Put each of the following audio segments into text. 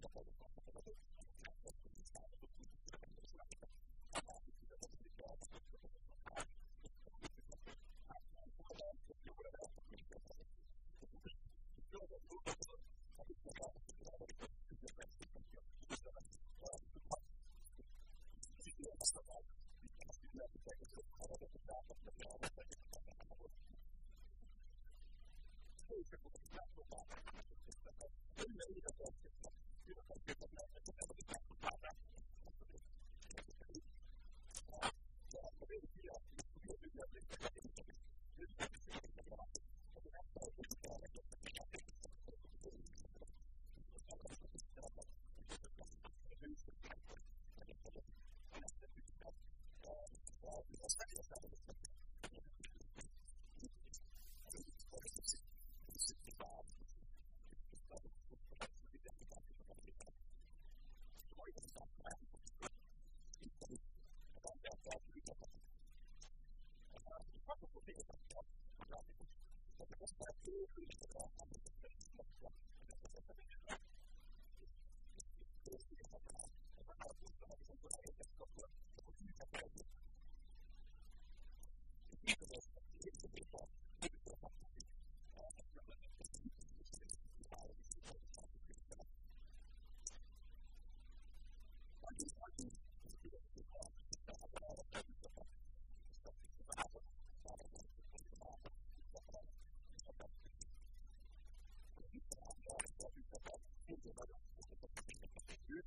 Process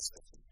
session.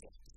Gracias.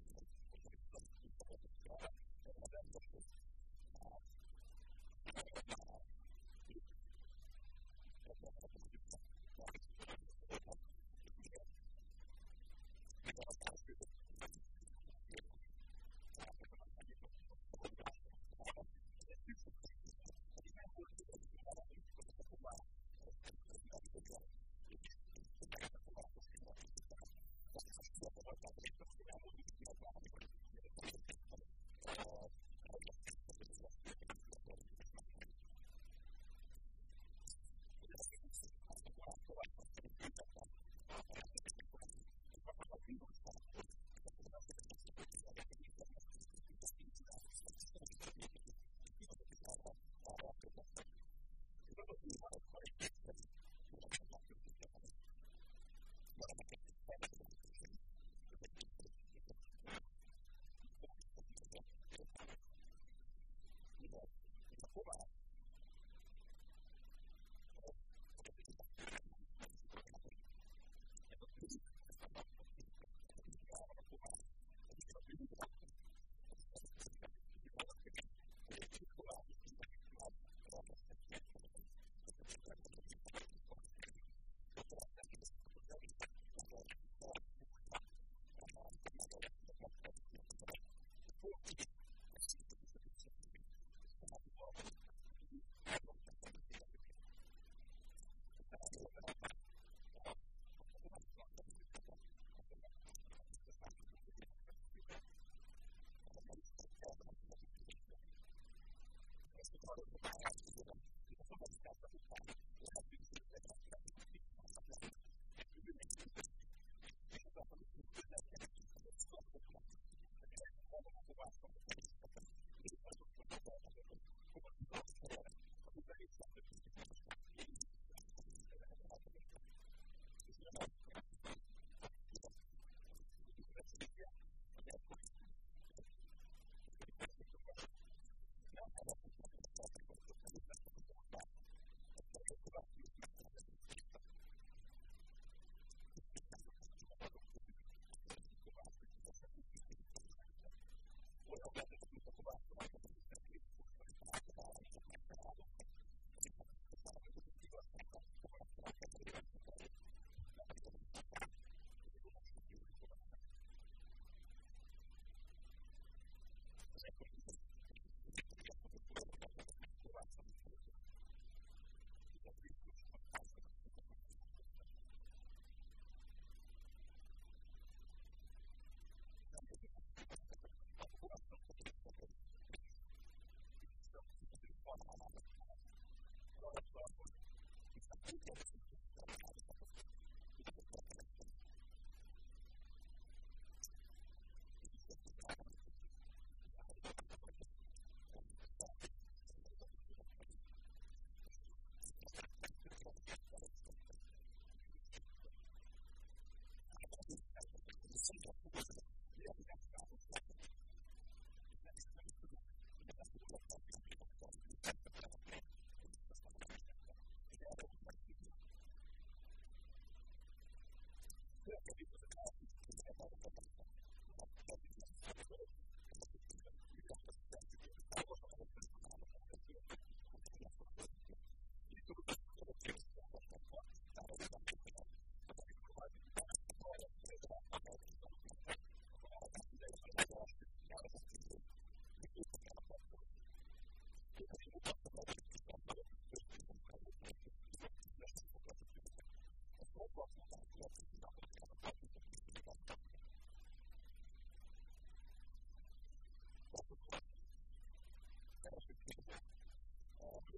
Cuba authentic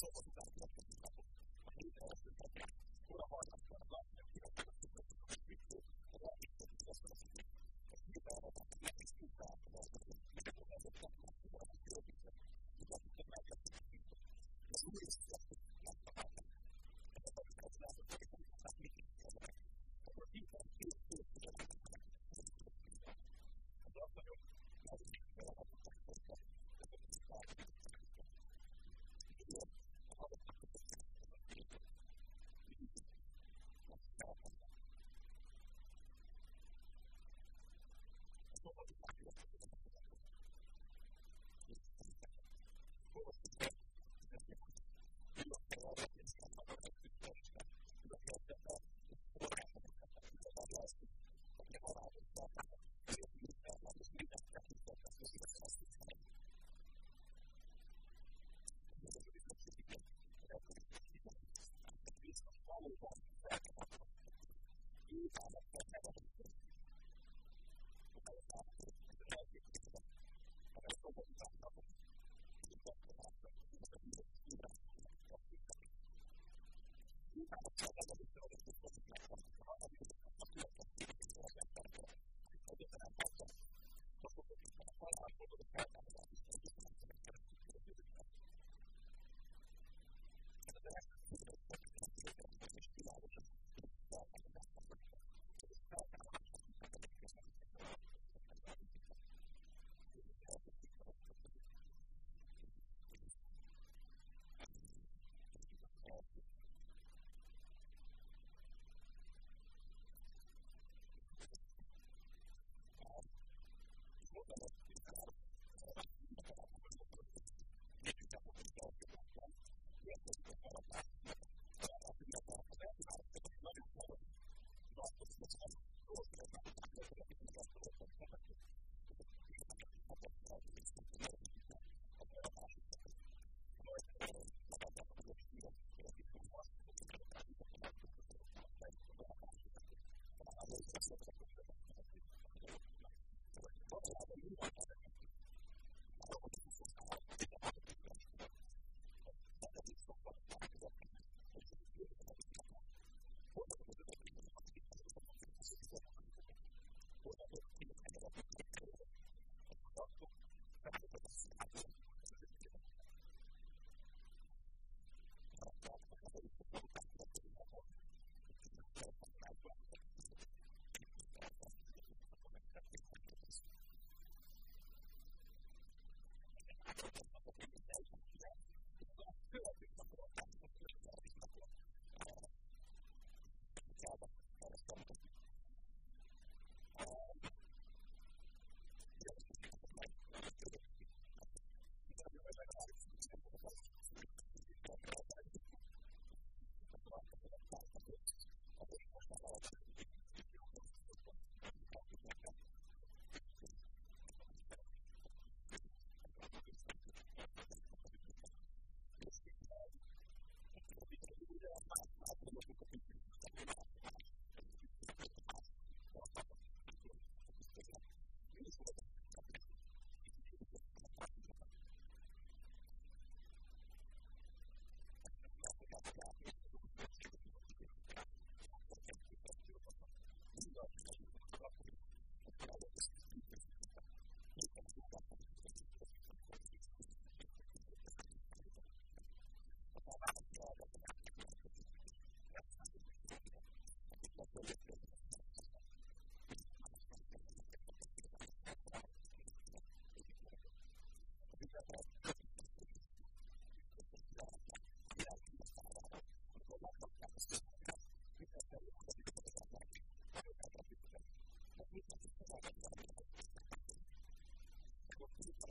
soul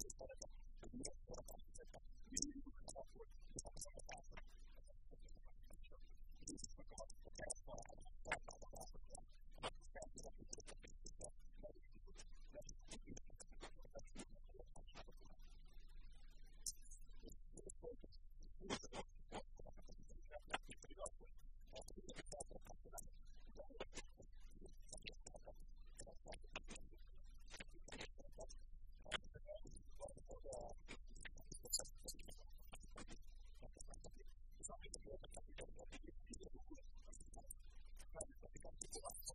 Thank you. Gracias.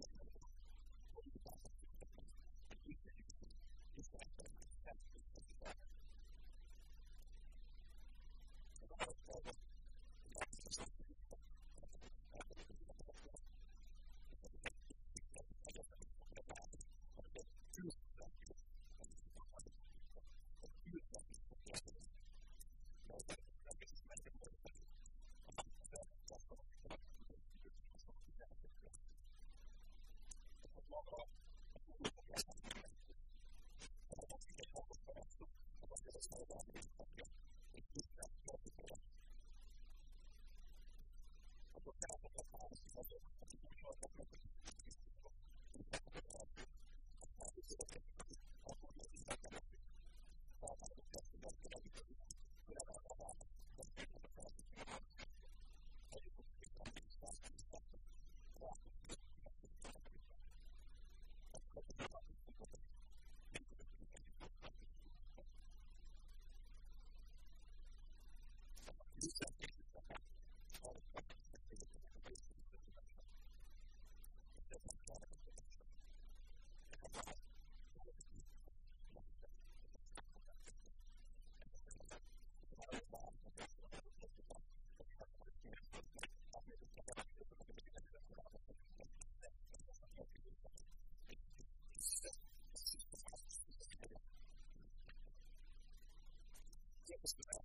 Thank you. was the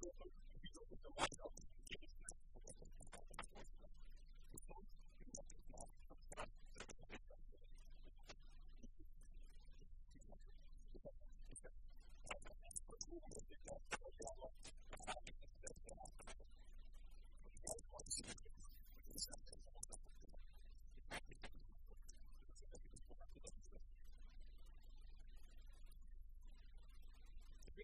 the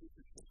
Jesus